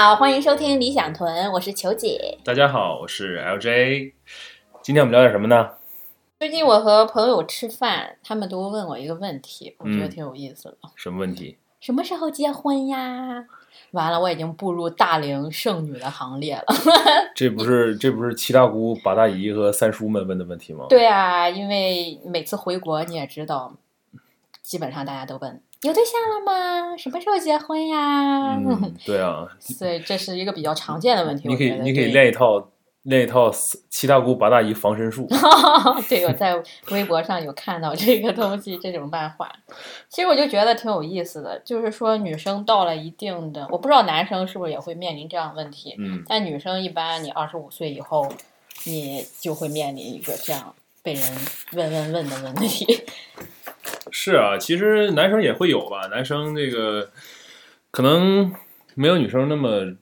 好，欢迎收听理想屯，我是球姐。大家好，我是 LJ。今天我们聊点什么呢？最近我和朋友吃饭，他们都问我一个问题，我觉得嗯挺有意思的。什么问题？什么时候结婚呀？完了，我已经步入大龄剩女的行列了。这不是这不是七大姑八大姨和三叔们问的问题吗？，对啊，因为每次回国你也知道，基本上大家都问有对象了吗？什么时候结婚呀？嗯，对啊，所以这是一个比较常见的问题。你可以你可以练一套练一套七大姑八大姨防身术。对，我在微博上有看到这个东西，这种漫画。其实我就觉得挺有意思的，就是说女生到了一定的，我不知道男生是不是也会面临这样的问题，嗯，但女生一般你二十五岁以后，你就会面临一个这样被人问问问的问题。是啊，其实男生也会有吧，男生这个可能没有女生那么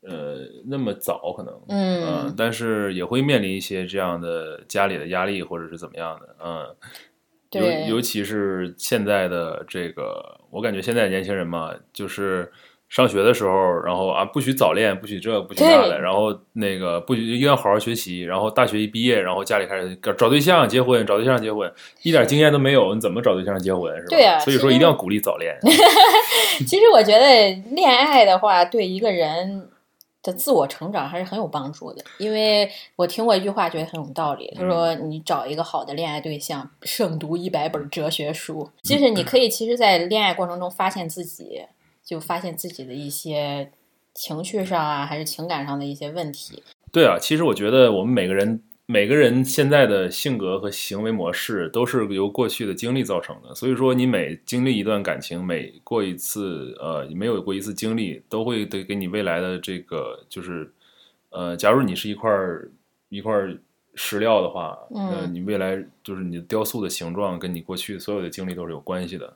呃那么早，可能。嗯呃但是也会面临一些这样的家里的压力，或者是怎么样的，嗯，对尤尤其是现在的这个，我感觉现在年轻人嘛，就是上学的时候，然后啊不许早恋，不许这不许那的，然后那个不许一定要好好学习，然后大学一毕业，然后家里开始找对象结婚，找对象结婚，一点经验都没有，你怎么找对象结婚是吧？对啊所以说一定要鼓励早恋。其实我觉得恋爱的话，对一个人的自我成长还是很有帮助的。因为我听过一句话，觉得很有道理。他说：“你找一个好的恋爱对象，胜读一百本哲学书。”就是你可以，其实，在恋爱过程中发现自己，就发现自己的一些情绪上啊，还是情感上的一些问题。对啊，其实我觉得我们每个人每个人现在的性格和行为模式都是由过去的经历造成的。所以说，你每经历一段感情，每过一次呃，没有过一次经历，都会对给你未来的这个就是呃，假如你是一块儿一块儿石料的话，嗯呃，你未来就是你的雕塑的形状跟你过去所有的经历都是有关系的。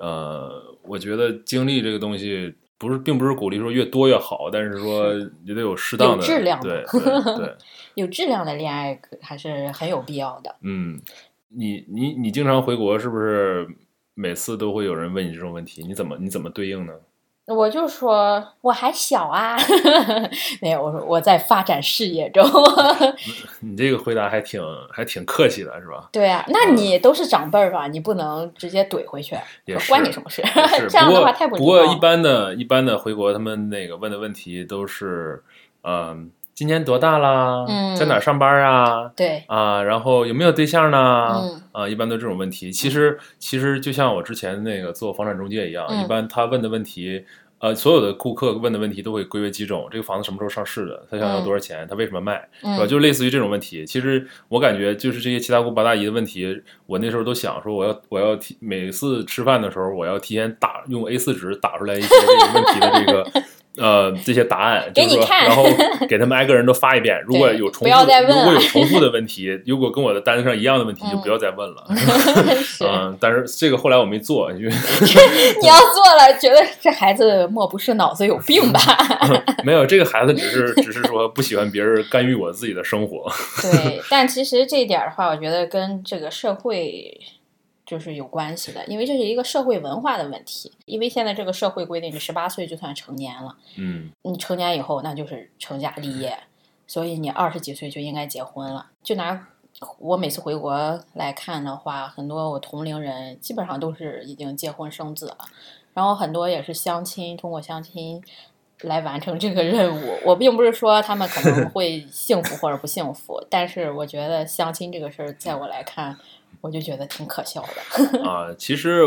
呃，我觉得经历这个东西。不是，并不是鼓励说越多越好，但是说也得有适当的有质量的对对 对，有质量的恋爱可还是很有必要的。嗯，你你你经常回国，是不是每次都会有人问你这种问题？你怎么你怎么对应呢？我就说我还小啊，没有，我说我在发展事业中。你这个回答还挺还挺客气的，是吧？对啊，那你都是长辈儿吧？你不能直接怼回去，关你什么事？这样的话太不礼貌不过一般的一般的回国，他们那个问的问题都是，嗯、今年多大啦？嗯在哪儿上班啊？对，啊，然后有没有对象呢？嗯啊，一般都这种问题。其实其实就像我之前那个做房产中介一样，嗯一般他问的问题，呃，所有的顾客问的问题都会归为几种：这个房子什么时候上市的？他想要嗯多少钱？他为什么卖？是吧？嗯，就类似于这种问题。其实我感觉就是这些七大姑八大姨的问题，我那时候都想说，我要我要提每次吃饭的时候，我要提前打用 A 4纸打出来一些这个问题的这个。呃，这些答案，就是说，给你看然后 给他们挨个人都发一遍。如果有重复，如果有重复的问 题，如果跟我的单子上一样的问题，就不要再问了。嗯，但是这个后来我没做，因为你要做了，觉得这孩子莫不是脑子有病吧？没有这个孩子只是只是说不喜欢别人干预我自己的生活。对，但其实这一点的话，我觉得跟这个社会就是有关系的，因为这是一个社会文化的问题。因为现在这个社会规定，你十八岁就算成年了，嗯你成年以后那就是成家立业，所以你二十几岁就应该结婚了。就拿我每次回国来看的话，很多我同龄人基本上都是已经结婚生子了，然后很多也是相亲，通过相亲来完成这个任务。我并不是说他们可能会幸福或者不幸福，但是我觉得相亲这个事儿，在我来看，我就觉得挺可笑的。啊，其实，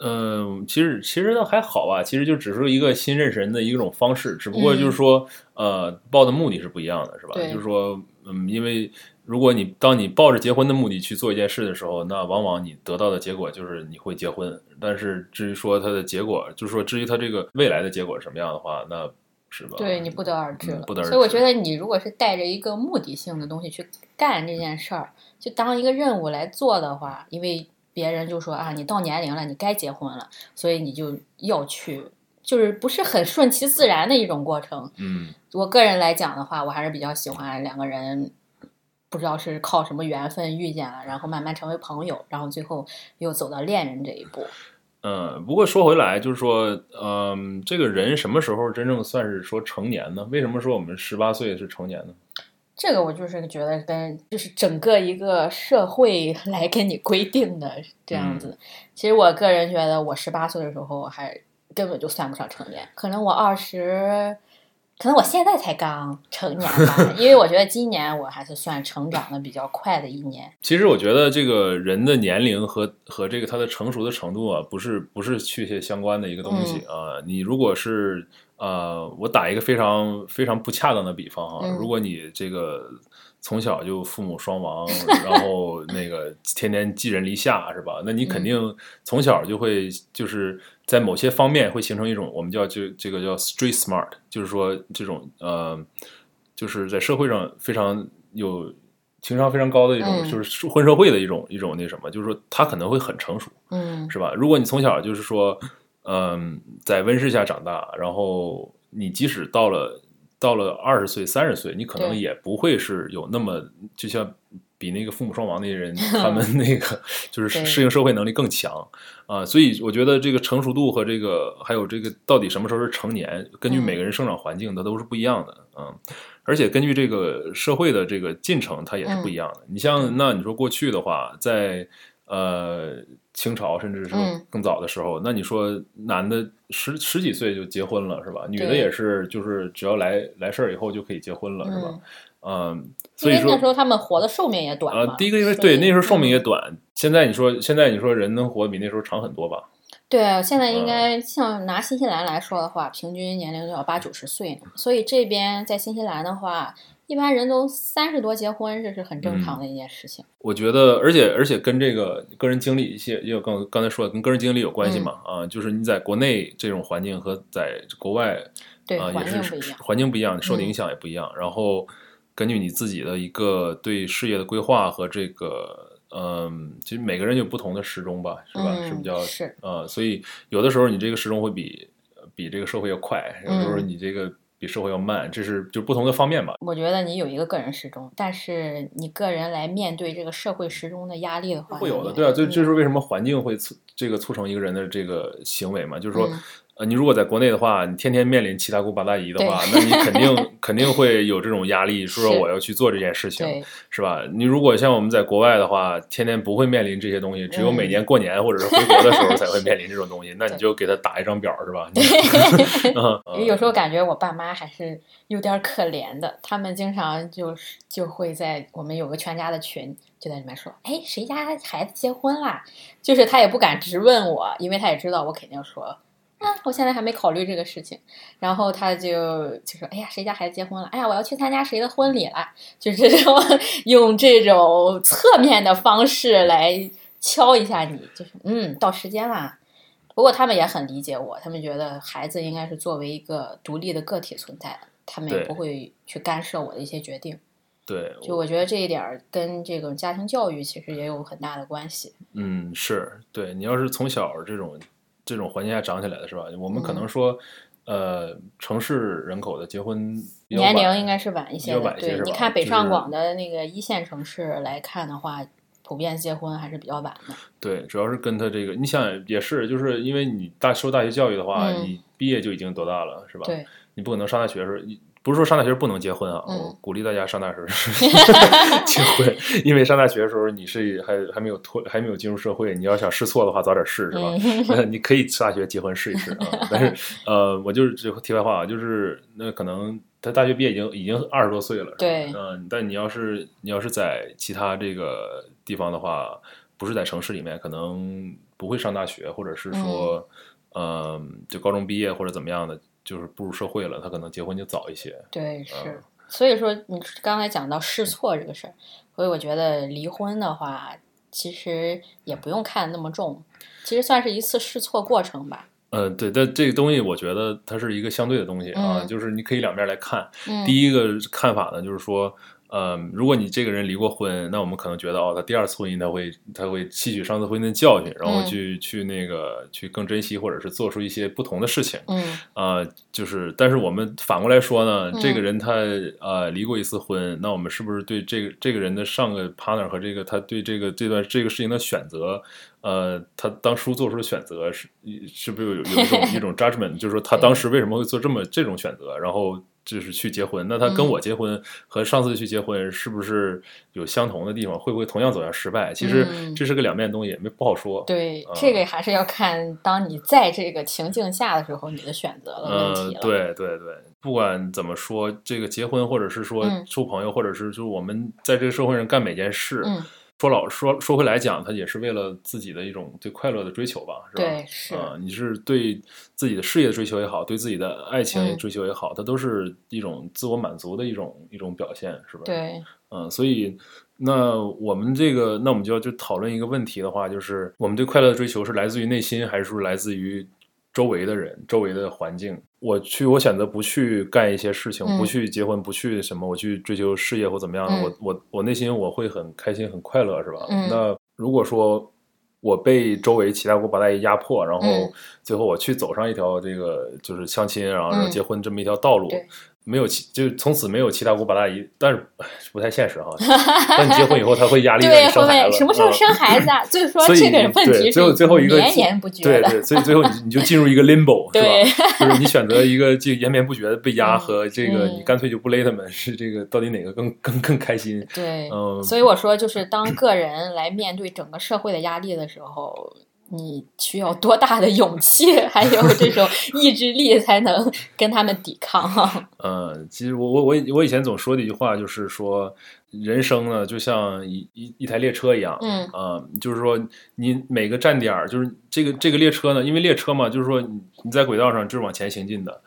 嗯、其实其实倒还好吧，其实就只是一个新认识人的一种方式，只不过就是说，呃，抱的目的是不一样的，是吧？就是说，嗯，因为如果你当你抱着结婚的目的去做一件事的时候，那往往你得到的结果就是你会结婚。但是至于说它的结果，就是说至于它这个未来的结果是什么样的话，那是吧？对你不得而知了。嗯不得而知所以我觉得你如果是带着一个目的性的东西去干这件事儿，就当一个任务来做的话，因为别人就说啊，你到年龄了，你该结婚了，所以你就要去，就是不是很顺其自然的一种过程。嗯我个人来讲的话，我还是比较喜欢两个人，不知道是靠什么缘分遇见了，然后慢慢成为朋友，然后最后又走到恋人这一步。嗯，不过说回来，就是说，嗯，这个人什么时候真正算是说成年呢？为什么说我们十八岁是成年呢？这个我就是觉得跟就是整个一个社会 来给你规定的这样子。其实我个人觉得，我十八岁的时候还根本就算不上成年，可能我二十。可能我现在才刚成年吧，因为我觉得今年我还是算成长的比较快的一年。其实我觉得这个人的年龄和和这个他的成熟的程度啊，不是不是确切相关的一个东西啊。你如果是呃，我打一个非常非常不恰当的比方啊，如果你这个。从小就父母双亡，然后 那个天天寄人篱下，是吧？那你肯定从小就会就是在某些方面会形成一种我们叫就这个叫 street smart，就是说这种呃，就是在社会上非常有情商非常高的一种，就是混社会的一种一种那什么，就是说他可能会很成熟，嗯，是吧？如果你从小就是说嗯在温室下长大，然后你即使到了。到了二十岁、三十岁，你可能也不会是有那么，就像比那个父母双亡那些人，他们那个就是适应社会能力更强啊。所以我觉得这个成熟度和这个还有这个到底什么时候是成年，根据每个人生长环境，它都是不一样的啊。而且根据这个社会的这个进程，它也是不一样的。你像那你说过去的话，在呃。清朝甚至是更早的时候，那你说男的十十几岁就结婚了是吧？女的也是，就是只要来来事儿以后就可以结婚了是吧？嗯，所以说那时候他们活的寿命也短啊。第一个因为对那时候寿命也短，现在你说现在你说人能活比那时候长很多吧？对，现在应该像拿新西兰来说的话，平均年龄要八九十岁呢。所以这边在新西兰的话。一般人都三十多结婚，这是很正常的一件事情。我觉得，而且而且跟这个个人经历一些，也有刚刚才说的跟个人经历有关系嘛啊，就是你在国内这种环境和在国外，对环境不一样，环境不一样，受的影响也不一样。然后根据你自己的一个对事业的规划和这个，嗯，其实每个人有不同的时钟吧，是吧？是比较是呃，所以有的时候你这个时钟会比比这个社会要快，有时候你这个。比社会要慢，这是就不同的方面吧。我觉得你有一个个人时钟，但是你个人来面对这个社会时钟的压力的话，会有的，对啊，这这是为什么环境会促这个促成一个人的这个行为嘛？就是说。呃，你如果在国内的话，你天天面临七大姑八大姨的话，那你肯定肯定会有这种压力，说我要去做这件事情，是吧？你如果像我们在国外的话，天天不会面临这些东西，只有每年过年或者是回国的时候才会 面临这种东西，那你就给他打一张表，是吧？有时候感觉我爸妈还是有点可怜的，他们经常就是就会在我们有个全家的群，就在里面说，哎，谁家孩子结婚啦？就是他也不敢直问我，因为他也知道我肯定说。啊，我现在还没考虑这个事情，然后他就就说：“哎呀，谁家孩子结婚了？哎呀，我要去参加谁的婚礼了？”就这种 用这种侧面的方式来敲一下你，就是嗯，到时间了。不过他们也很理解我，他们觉得孩子应该是作为一个独立的个体存在的，他们也不会去干涉我的一些决定。对，就我觉得这一点跟这个家庭教育其实也有很大的关系。嗯，是对你要是从小这种。这种环境下长起来的是吧？我们可能说，呃，城市人口的结婚年龄应该是晚一些的。对，你看北上广的那个一线城市来看的话，普遍结婚还是比较晚的。对，主要是跟他这个，你想也是，就是因为你大受大学教育的话，你毕业就已经多大了，是吧？对，你不可能上大学的时候。不是说上大学不能结婚啊，我鼓励大家上大学 结婚，因为上大学的时候你是还还没有脱还没有进入社会，你要想试错的话早点试是吧？你可以上大学结婚试一试啊。但是呃，我就是这题外话啊，就是那可能他大学毕业已经已经二十多岁了，对，嗯，但你要是你要是在其他这个地方的话，不是在城市里面，可能不会上大学，或者是说，嗯，就高中毕业或者怎么样的。就是步入社会了，他可能结婚就早一些。对，是。所以说，你刚才讲到试错这个事儿，所以我觉得离婚的话，其实也不用看那么重，其实算是一次试错过程吧。嗯，对，但这个东西我觉得它是一个相对的东西啊，就是你可以两面来看。嗯。第一个看法呢，就是说，呃，如果你这个人离过婚，那我们可能觉得哦，他第二次婚姻他会他会吸取上次婚姻的教训，然后嗯。去、去那个去更珍惜，或者是做出一些不同的事情。嗯。啊、就是，但是我们反过来说呢，嗯这个人他呃离过一次婚，那我们是不是对这个这个人的上个 partner 和这个他对这个这段这个事情的选择，呃，他当初做出的选择是是不是有有一种 一种 judgment，就是说他当时为什么会做这么这种选择，然后就是去结婚，那他跟嗯我结婚和上次去结婚是不是有相同的地方，会不会同样走向失败？其实嗯这是个两面东西，没不好说。对，啊这个还是要看当你在这个情境下的时候，你的选择的问呃题了。，对对对，不管怎么说，这个结婚或者是说嗯处朋友，或者是就是我们在这个社会上干每件事，嗯，说老说说回来讲，他也是为了自己的一种对快乐的追求吧，是吧？对，是，啊、你是对自己的事业追求也好，对自己的爱情嗯追求也好，它都是一种自我满足的一种一种表现，是吧？，对，嗯，所以那我们这个，那我们就要就讨论一个问题的话，就是我们对快乐的追求是来自于内心，还是说来自于周围的人、周围的环境？我去，我选择不去干一些事情，嗯。不去结婚，不去什么，我去追求事业或怎么样，嗯。我我我内心我会很开心、很快乐，是吧？嗯。那如果说我被周围其他国八大姨压迫，然后嗯。最后我去走上一条这个就是相亲，然后嗯。结婚这么一条道路，对没有其就从此没有七大姑八大姨，但是不太现实哈。但你结婚以后，他会压力让你生孩子，面什么时候嗯生孩子啊？所以说这个问对题最后最后一个绵延不绝。对对，所以最后你你就进入一个 limbo 是对吧？就是你选择一个这个延绵不绝的被压嗯和这个嗯你干脆就不勒他们，是这个到底哪个更更更开心？对，嗯，所以我说，就是当个人来面对整个社会的压力的时候，你需要多大的勇气，还有这种意志力，才能跟他们抵抗？嗯，其实我我我我以前总说的一句话就是说，人生呢就像一一一台列车一样，嗯啊、就是说你每个站点儿，就是这个这个列车呢，因为列车嘛，就是说你你在轨道上就是往前行进的，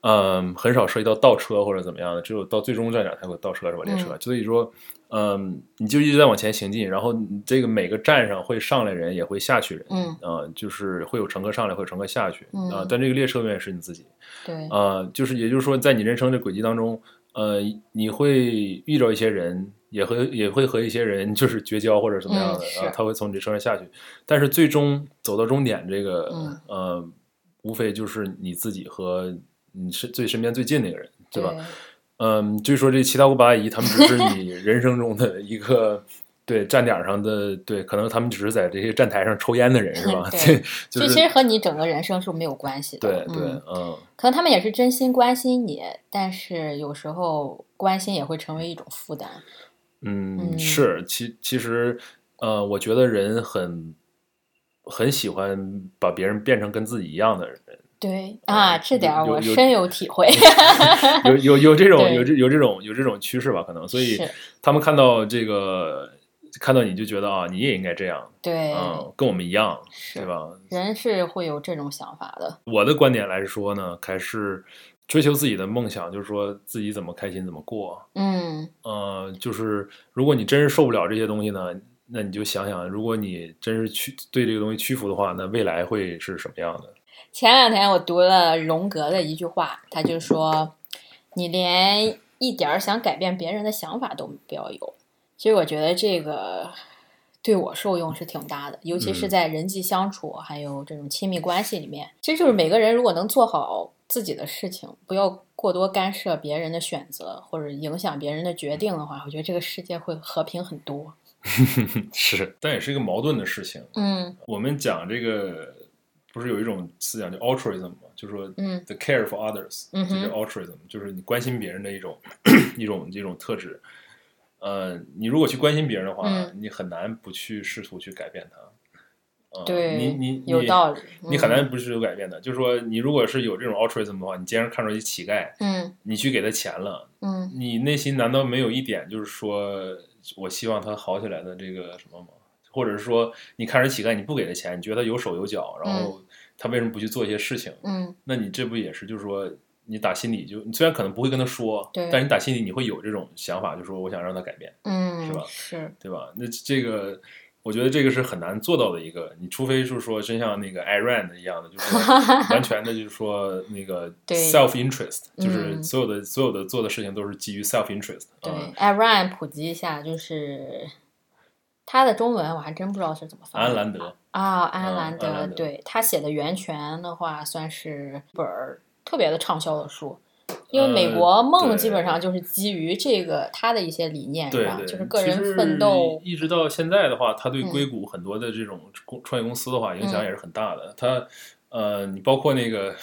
嗯，很少涉及到倒车或者怎么样的，只有到最终站点才会倒车是吧？列车，所以说，嗯，你就一直在往前行进，然后你这个每个站上会上来人，也会下去人，嗯啊、就是会有乘客上来，会有乘客下去，啊、嗯但这个列车永远是你自己。对，呃，就是也就是说，在你人生的轨迹当中，呃，你会遇到一些人，也会也会和一些人 就是绝交或者怎么样的，啊，他会从你这车上下去，但是最终走到终点，这个、嗯呃，无非就是你自己和你是最身边最近那个人，对吧？嗯，据说这七大姑八大姨，他们只是你 人生中的一个。对站点上的对，可能他们只是在这些站台上抽烟的人，是吧？对就是其实和你整个人生是没有关系的。对对嗯，嗯可能他们也是真心关心你，但是有时候关心也会成为一种负担。嗯，嗯是，其其实，呃，我觉得人很很喜欢把别人变成跟自己一样的人，对啊，这点我深有体会。有有有这种有这有这种有这种趋势吧？可能，所以他们看到这个，看到你就觉得啊，你也应该这样，对，嗯，跟我们一样，对吧？人是会有这种想法的。我的观点来说呢，还是追求自己的梦想，就是说自己怎么开心怎么过，嗯呃，就是如果你真是受不了这些东西呢，那你就想想，如果你真是屈对这个东西屈服的话，那未来会是什么样的？前两天我读了荣格的一句话，他就说：“你连一点儿想改变别人的想法都不要有。”其实我觉得这个对我受用是挺大的，尤其是嗯在人际相处还有这种亲密关系里面。其实就是每个人如果能做好自己的事情，不要过多干涉别人的选择或者影响别人的决定的话，我觉得这个世界会和平很多。是，但也是一个矛盾的事情。嗯我们讲这个，不是有一种思想叫 altruism 吗？就是说嗯 the care for others，嗯哼这叫 altruism，就是你关心别人的一种 一种一种特质。呃，你如果去关心别人的话，嗯你很难不去试图去改变他。呃、对你你你有道理你很嗯难不是有改变的。就是说，你如果是有这种 altruism 的话，你既然看到一乞丐，嗯你去给他钱了，嗯你内心难道没有一点就是说我希望他好起来的这个什么吗？或者是说，你看着乞丐，你不给他钱，你觉得他有手有脚，然后他为什么不去做一些事情？嗯那你这不也是就是说，你打心里就你虽然可能不会跟他说，对但是你打心里你会有这种想法，就说我想让他改变，嗯，是吧是对吧？那这个我觉得这个是很难做到的一个，你除非就是说真像那个 Iran 一样的，就是完全的，就是说那个 对 self interest，就是嗯所有的所有的做的事情都是基于 self interest。对嗯 Iran 普及一下，就是他的中文我还真不知道是怎么翻译。安兰德，啊，安嗯兰德，兰德对他写的《源泉》的话，算是本儿特别的畅销的书。因为美呃国梦基本上就是基于这个他的一些理念，是吧？对对，就是个人奋斗。一直到现在的话，他对嗯硅谷很多的这种公创业公司的话，影响嗯也是很大的。他呃，你包括那个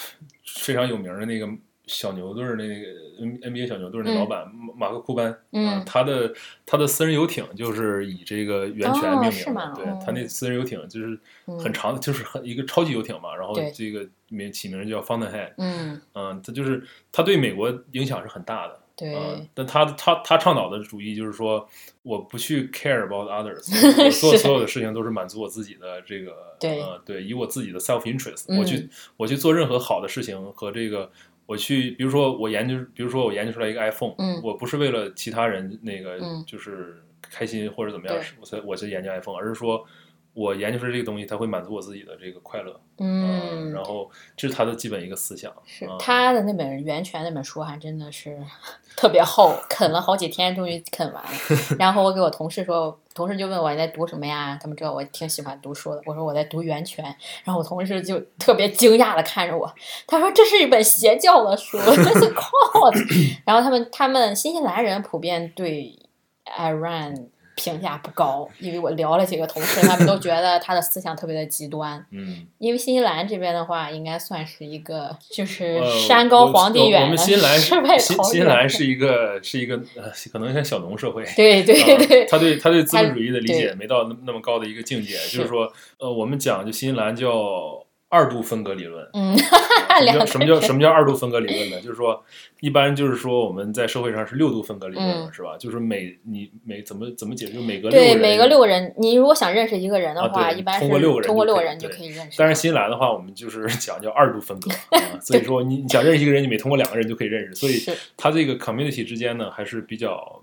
非常有名的那个小牛队儿那个 N NBA 小牛队儿那嗯。老板马马克库班，嗯。呃他的他的私人游艇就是以这个源泉哦命名对哦他那私人游艇就是嗯很长的，就是很一个超级游艇嘛，然后这个名起名叫 Fountainhead，嗯，嗯，他就是他对美国影响是很大的。对，嗯，但他他他倡导的主义就是说，我不去 care about others，我做所有的事情都是满足我自己的这个，对呃，对，以我自己的 self interest，、嗯。我去我去做任何好的事情和这个，我去，比如说我研究，比如说我研究出来一个 iPhone，、嗯我不是为了其他人那个嗯就是开心或者怎么样对，我才我才研究 iPhone，而是说。我研究出这个东西，它会满足我自己的这个快乐，嗯，然后这是他的基本一个思想。是嗯他的那本《源泉》那本书还真的是 特别厚，啃了好几天，终于啃完了。然后我给我同事说，同事就问我你在读什么呀？他们知道我挺喜欢读书的，我说我在读《源泉》，然后我同事就特别惊讶的看着我，他说这是一本邪教的书，这是 cult。然后他们他们新西兰人普遍对 Iran 评价不高，因为我聊了几个同事，他们都觉得他的思想特别的极端。嗯，因为新西兰这边的话，应该算是一个就是呃山高皇帝远的们新西兰是一个是一个呃，可能像小农社会。对对啊对，他对他对资本主义的理解没到那那么高的一个境界，就是说，呃，我们讲就新西兰叫二度分割理论。嗯，啊 什么叫什么叫什么叫二度分割理论呢？就是说，一般就是说我们在社会上是六度分割理论是吧？就是每你每怎么怎么解释，就每隔六人对每个六个人，你如果想认识一个人的啊话，对一般通过六个人通过六个人就可以认识。但是新西兰的话，我们就是 讲叫二度分割啊，所以说你你想认识一个人，你每通过两个人就可以认识，所以是它这个 community 之间呢，还是比较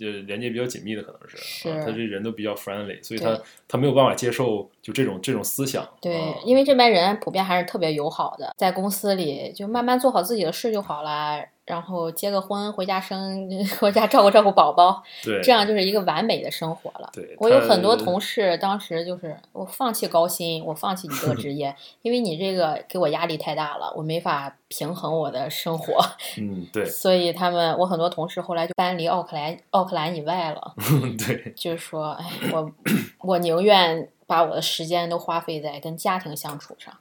呃连接比较紧密的，可能是是啊，他这人都比较 friendly，所以他他没有办法接受就这种这种思想，对啊，因为这边人普遍还是特别友好的，在公司里就慢慢做好自己的事就好了，然后结个婚，回家生，回家照顾照顾宝宝，对，这样就是一个完美的生活了。对，我有很多同事，当时就是我放弃高薪，我放弃你这个职业，因为你这个给我压力太大了，我没法平衡我的生活，嗯，对所以他们我很多同事后来就搬离奥克兰奥克兰以外了，对，就是说，哎，我 我宁愿把我的时间都花费在跟家庭相处上，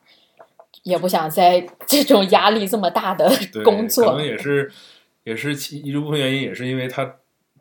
也不想在 这种压力这么大的工作可能。也是也是其一部分原因，也是因为他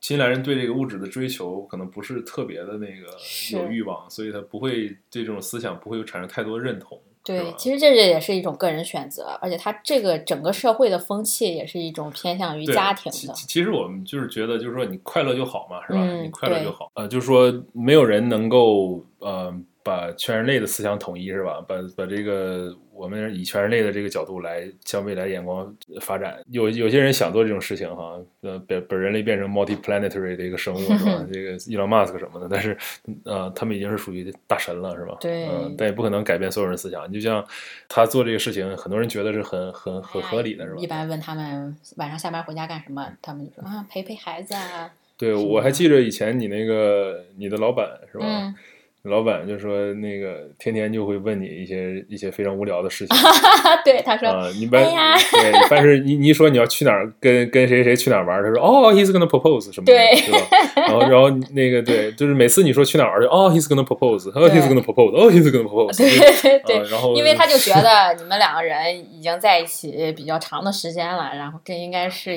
新西兰人对这个物质的追求可能不是特别的那个有欲望，所以他不会对这种思想不会有产生太多认同。对，其实这也是一种个人选择，而且他这个整个社会的风气也是一种偏向于家庭的。其其其实我们就是觉得，就是说你快乐就好嘛，是吧？嗯你快乐就好。呃，就是说没有人能够呃把全人类的思想统一，是吧？把把这个我们以全人类的这个角度来向未来眼光发展。有有些人想做这种事情哈，呃，把把人类变成 multiplanetary 的一个生物是吧？这个伊隆马斯克什么的，但是呃，他们已经是属于大神了，是吧？对嗯，但也不可能改变所有人思想。你就像他做这个事情，很多人觉得是很很很合理的，是吧？一般问他们晚上下班回家干什么，他们就说啊陪陪孩子啊。对，我还记着以前你那个你的老板是吧？嗯，老板就说那个天天就会问你一些一些非常无聊的事情 对，他说、啊，你般哎对，但是你你一说你要去哪儿跟跟谁谁去哪儿玩儿，他说哦，he's gonna propose 什么的，对吧？然后然后那个对，就是每次你说去哪儿玩儿，就哦，he's gonna propose，哦，he's gonna propose，哦，he's gonna propose，对对然后因为他就觉得你们两个人已经在一起比较长的时间了，然后这应该是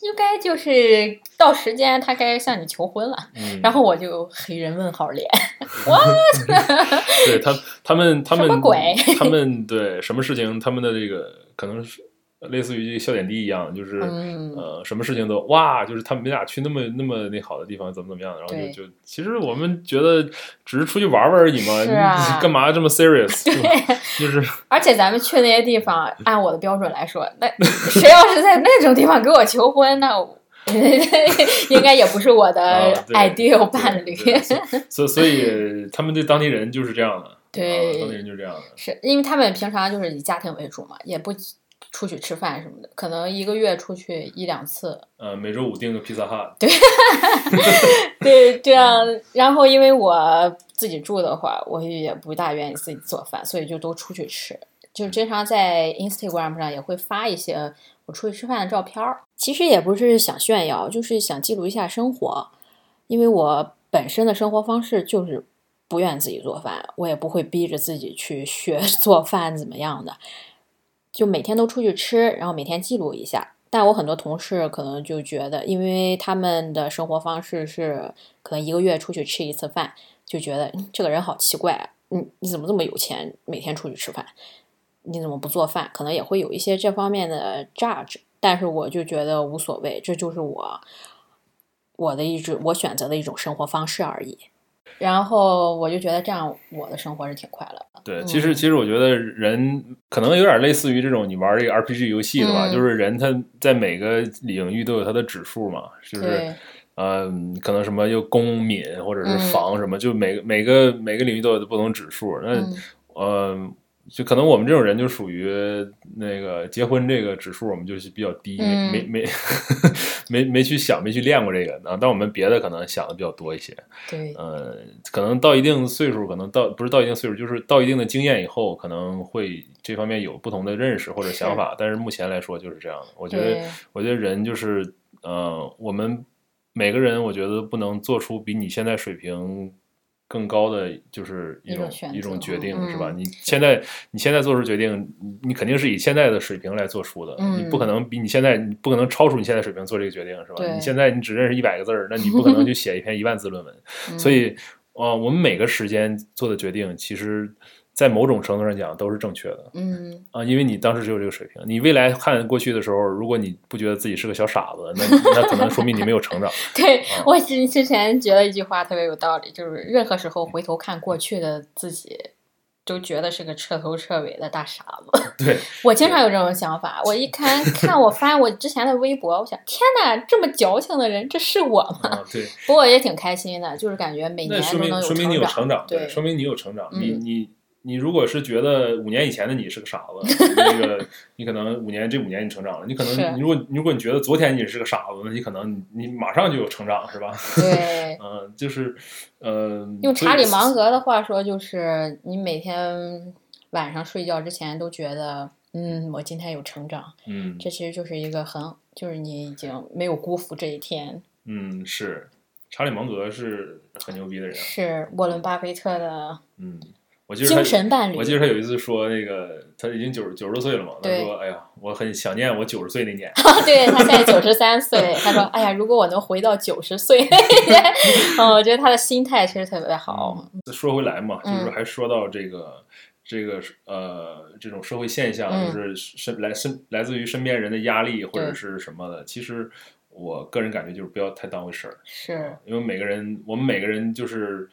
应该就是到时间他该向你求婚了。嗯然后我就黑人问号脸，对他他们他们什么鬼他们对什么事情他们的这个可能是类似于这个笑点低一样，就是、嗯呃什么事情都哇，就是他们俩去那么那么那好的地方怎么怎么样，然后就就其实我们觉得只是出去玩玩而已嘛，是啊你干嘛这么 serious？就就是 而且咱们去那些地方，按我的标准来说，那谁要是在那种地方给我求婚，那我 应该也不是我的 ideal 伴侣。所所以他们对当地人就是这样的，对啊当地人就是这样的。是因为他们平常就是以家庭为主嘛，也不出去吃饭什么的，可能一个月出去一两次。呃，每周五订个披萨哈，对，这样，然后因为我自己住的话，我也不大愿意自己做饭，所以就都出去吃。就经常在 Instagram 上也会发一些我出去吃饭的照片儿。其实也不是想炫耀，就是想记录一下生活。因为我本身的生活方式就是不愿自己做饭，我也不会逼着自己去学 做饭怎么样的。就每天都出去吃，然后每天记录一下。但我很多同事可能就觉得，因为他们的生活方式是可能一个月出去吃一次饭，就觉得这个人好奇怪啊，你你怎么这么有钱，每天出去吃饭？你怎么不做饭？可能也会有一些这方面的 judge，但是我就觉得无所谓，这就是我我的一种我选择的一种生活方式而已。然后我就觉得这样我的生活是挺快乐的。对，嗯其实其实我觉得人可能有点类似于这种你玩这个 RPG 游戏的吧，嗯就是人他在每个领域都有他的指数嘛，就是？对，呃，可能什么又公敏或者是嗯防什么，就每个每个每个领域都有不同指数。那、嗯呃，就可能我们这种人就属于那个结婚这个指数，我们就是比较低，嗯没没 没没没去想，没去练过这个啊。但我们别的可能想的比较多一些。对，呃，可能到一定岁数，可能到不是到一定岁数，就是到一定的经验以后，可能会这方面有不同的认识或者想法。但是目前来说就是这样的。我觉得，我觉得人就是呃，我们每个人，我觉得不能做出比你现在水平更高的，就是一种一种决定，嗯是吧？你现在你现在做出决定，你你肯定是以现在的水平来做出的，嗯你不可能比你现在，你不可能超出你现在水平做这个决定，是吧？你现在你只认识一百个字儿，那你不可能去写一篇一万字论文。嗯所以，呃，我们每个时间做的决定，其实在某种程度上讲都是正确的。嗯，啊，因为你当时只有这个水平，你未来看过去的时候，如果你不觉得自己是个小傻子，那 那可能说明你没有成长。对啊我之之前觉得一句话特别有道理，就是任何时候回头看过去的自己，都觉得是个彻头彻尾的大傻子。对，我经常有这种想法，我一看看我发我之前的微博，我想天哪，这么矫情的人，这是我吗？啊，对，不过也挺开心的，就是感觉每年都能明说明你有成成长，对，说明你有成长。嗯你你如果是觉得五年以前的你是个傻子，那个你可能五年这五年你成长了，你可能你如果如果你觉得昨天你是个傻子，那你可能你你马上就有成长，是吧？对。嗯，就是呃，用查理芒格的话说，就是你每天晚上睡觉之前都觉得，嗯，我今天有成长，嗯这其实就是一个很，就是你已经没有辜负这一天。嗯是，查理芒格是很牛逼的人啊，是沃伦巴菲特的嗯，我记得他精神伴侣。我记得他有一次说，那个他已经九十九十多岁了嘛，他说：“哎呀，我很想念我九十岁那年。对他现在九十三岁，他说：“哎呀，如果我能回到九十岁那年，嗯，我觉得他的心态其实特别好。说回来嘛，就是嗯还说到这个、这个呃这种社会现象，嗯就是身来身来自于身边人的压力或者是什么的。其实我个人感觉就是不要太当回事儿，是，因为每个人我们每个人就是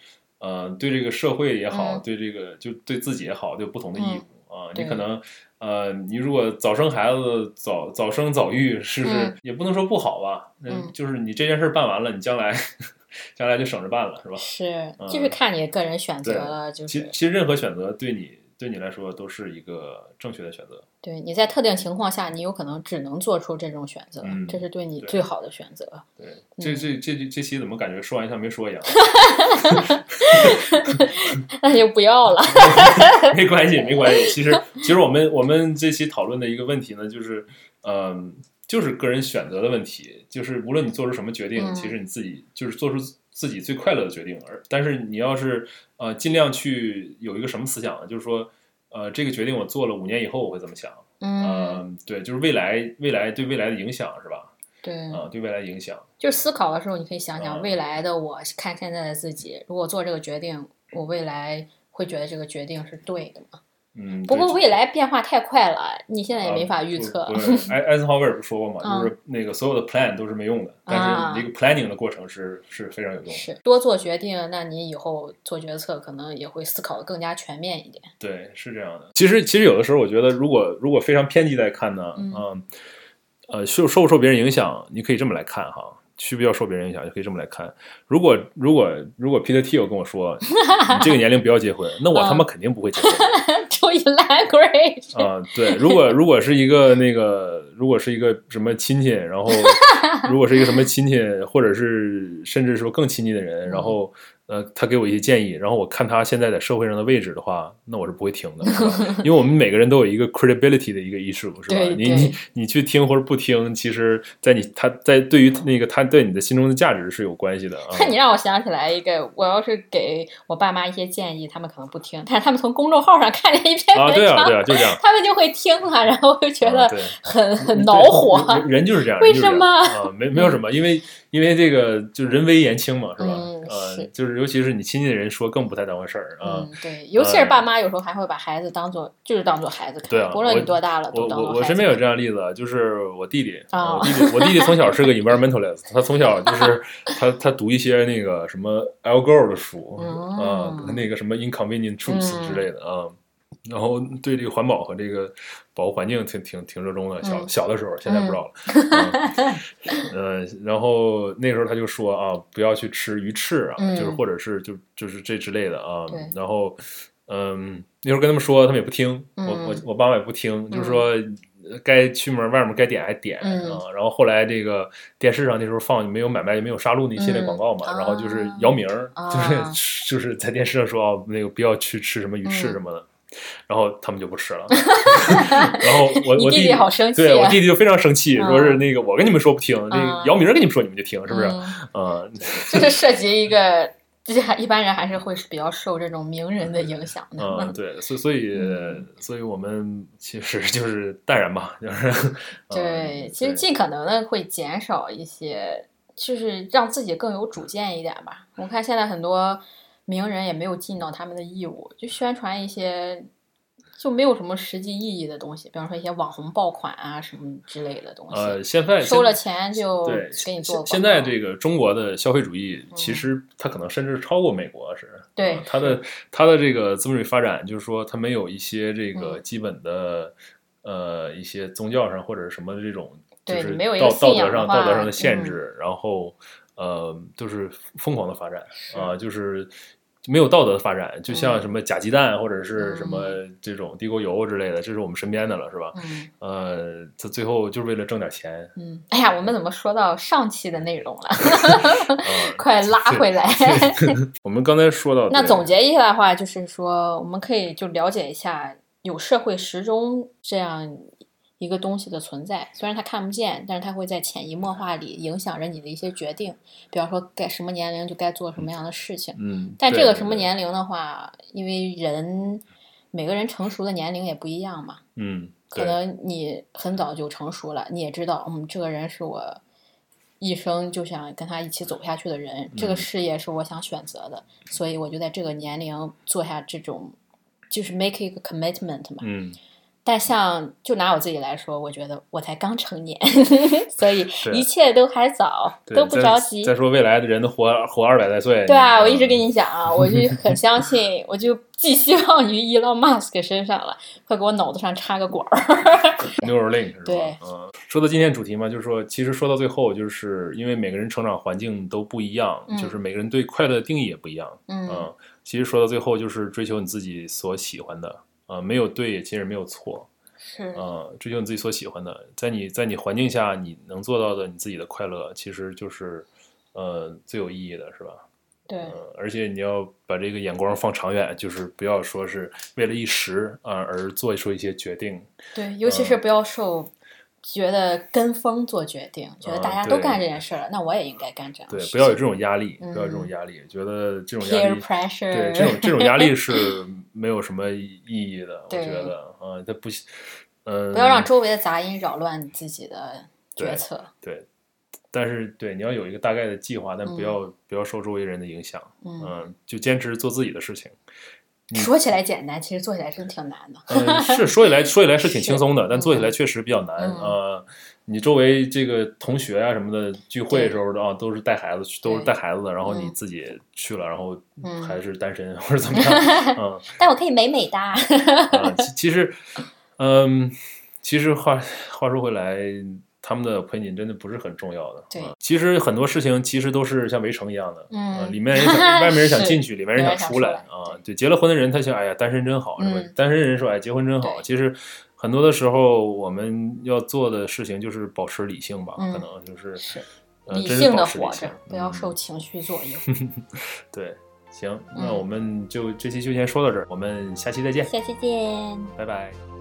呃对这个社会也好，嗯对这个就对自己也好，都有不同的义务啊。你可能呃你如果早生孩子，早早生早育，是不是、嗯也不能说不好吧？那嗯就是你这件事儿办完了，你将来 将来就省着办了，是吧？是，嗯就是看你个人选择对了，就是其其实任何选择对你对你来说都是一个正确的选择。对你在特定情况下，你有可能只能做出这种选择，嗯这是对你最好的选择。对，这这这这这期怎么感觉说完像没说一样？那就不要了。没关系，没关系。其实其实我们我们这期讨论的一个问题呢，就是嗯、就是个人选择的问题，就是无论你做出什么决定，嗯其实你自己就是做出自己最快乐的决定。而但是你要是呃尽量去有一个什么思想呢？就是说呃这个决定我做了五年以后我会怎么想？嗯，嗯，对，就是未来未来对未来的影响是吧？对，啊、对未来影响。就是思考的时候，你可以想想嗯未来的我，看现在的自己，如果做这个决定，我未来会觉得这个决定是对的吗？嗯，不过未来变化太快了，你现在也啊没法预测。艾艾森豪威尔不说过嘛，嗯就是那个所有的 plan 都是没用的，但啊是你这个 planning 的过程是是非常有用的。是多做决定，那你以后做决策可能也会思考的更加全面一点。对，是这样的。其实其实有的时候，我觉得如果如果非常偏激来看呢，嗯嗯呃，受受不受别人影响，你可以这么来看哈。需不需要受别人影响，就可以这么来看。如果如果如果 Peter Thiel 跟我说 你这个年龄不要结婚，那我他妈肯定不会结婚。注意 language 啊，对，如果如果是一个那个，如果是一个什么亲戚，然后如果是一个什么亲戚，或者是甚至说更亲近的人，然后。呃，他给我一些建议，然后我看他现在在社会上的位置的话，那我是不会听的，因为我们每个人都有一个 credibility 的一个 issue，是吧？你你你去听或者不听，其实，在你他在对于那个他对你的心中的价值是有关系的啊。那你让我想起来一个，我要是给我爸妈一些建议，他们可能不听，但是他们从公众号上看见一篇文章，对啊对啊，就这样，他们就会听了，然后就觉得很很恼火。人就是这样，为什么啊？没没有什么，因为。因为这个就人微言轻嘛，是吧？呃，就是尤其是你亲近的人说更不太当回事儿啊。对，尤其是爸妈有时候还会把孩子当做就是当做孩子看。对啊，无论你多大了，我我我身边有这样例子，就是我弟弟啊，我弟弟我弟弟从小是个 environmentalist，他从小就 是他他读一些那个什么 Al Gore 的书啊，那个什么 Inconvenient Truths 之类的啊。然后对这个环保和这个保护环境挺挺挺热衷的，小小的时候，现在不知道了。嗯，然后那时候他就说啊，不要去吃鱼翅啊，就是或者是就就是这之类的啊。然后嗯，那时候跟他们说，他们也不听。我我我爸妈也不听，就是说该出门外面该点还点啊。然后后来这个电视上那时候放没有买卖没有杀戮那一系列广告嘛，然后就是姚明就是就是在电视上说啊，那个不要去吃什么鱼翅什么的。然后他们就不吃了，然后我我弟弟好生气，对我弟弟就非常生气，说是那个我跟你们说不听，那个姚明跟你们说你们就听，是不是？嗯，就是涉及一个，就是一般人还是会比较受这种名人的影响的。嗯，对，所所以所以我们其实就是淡然吧，就是 对，其实尽可能的会减少一些，就是让自己更有主见一点吧。我看现在很多。名人也没有尽到他们的义务，就宣传一些就没有什么实际意义的东西，比方说一些网红爆款啊什么之类的东西。呃，现在收了钱就给你做。现在这个中国的消费主义，其实它可能甚至超过美国，是对它的它的这个资本主义发展，就是说它没有一些这个基本的呃一些宗教上或者什么这种，就是道道德上道德上的限制，然后呃就是疯狂的发展啊，就是。没有道德的发展，就像什么假鸡蛋或者是什么这种地沟油之类的，这是我们身边的了，是吧？嗯，呃，他最后就是为了挣点钱。嗯，哎呀，我们怎么说到上期的内容了？快拉回来！我们刚才说到，那总结一下的话，就是说，我们可以就了解一下有社会时钟这样。一个东西的存在，虽然它看不见，但是它会在潜移默化里影响着你的一些决定。比方说，该什么年龄就该做什么样的事情。嗯，但这个什么年龄的话，因为人每个人成熟的年龄也不一样嘛。嗯，可能你很早就成熟了，你也知道，嗯，这个人是我一生就想跟他一起走下去的人，这个事业是我想选择的，所以我就在这个年龄做下这种，就是 make 一个 commitment 嘛。嗯。但像就拿我自己来说，我觉得我才刚成年，所以一切都还早，都不着急。再说未来的人都活活二百来岁。对啊，我一直跟你讲啊，我就很相信，我就寄希望于伊隆马斯克身上了。快给我脑子上插个管儿。Neuralink 是吧？对，嗯，说到今天主题嘛，就是说，其实说到最后，就是因为每个人成长环境都不一样，就是每个人对快乐的定义也不一样。嗯，其实说到最后，就是追求你自己所喜欢的。啊，没有对，其实没有错，是啊，追求你自己所喜欢的，在你在你环境下你能做到的，你自己的快乐，其实就是呃最有意义的，是吧？对，而且你要把这个眼光放长远，就是不要说是为了一时啊而做出一些决定，对，尤其是不要受。觉得跟风做决定，觉得大家都干这件事了，那我也应该干这样。对，不要有这种压力，不要有这种压力，觉得这种压力，对这种这种压力是 没有什么意义的。我觉得啊，他不，嗯，不要让周围的杂音扰乱你自己的决策。对，但是对你要有一个大概的计划，但不要不要受周围人的影响。嗯，就坚持做自己的事情。说起来简单，其实做起来真的挺难的。嗯，是说起来说起来是挺轻松的，但做起来确实比较难。呃，你周围这个同学啊什么的聚会的时候啊，都是带孩子，都是带孩子的，然后你自己去了，然后还是单身或者怎么样？嗯，但我可以美美哒。啊，其其实，嗯，其实话话说回来，他们的 opinion 真的不是很重要的。对啊其实很多事情其实都是像围城一样的，嗯啊里面人想外面人想进去，里面人想出来啊。对，结了婚的人他想，哎呀，单身真好，是吧嗯？单身人说，哎，结婚真好。其实很多的时候，我们要做的事情就是保持理性吧，嗯可能就是是呃理性的活着不要嗯受情绪左右。对。行，那嗯我们就这期就先说到这儿，我们下期再见，下期见。拜拜。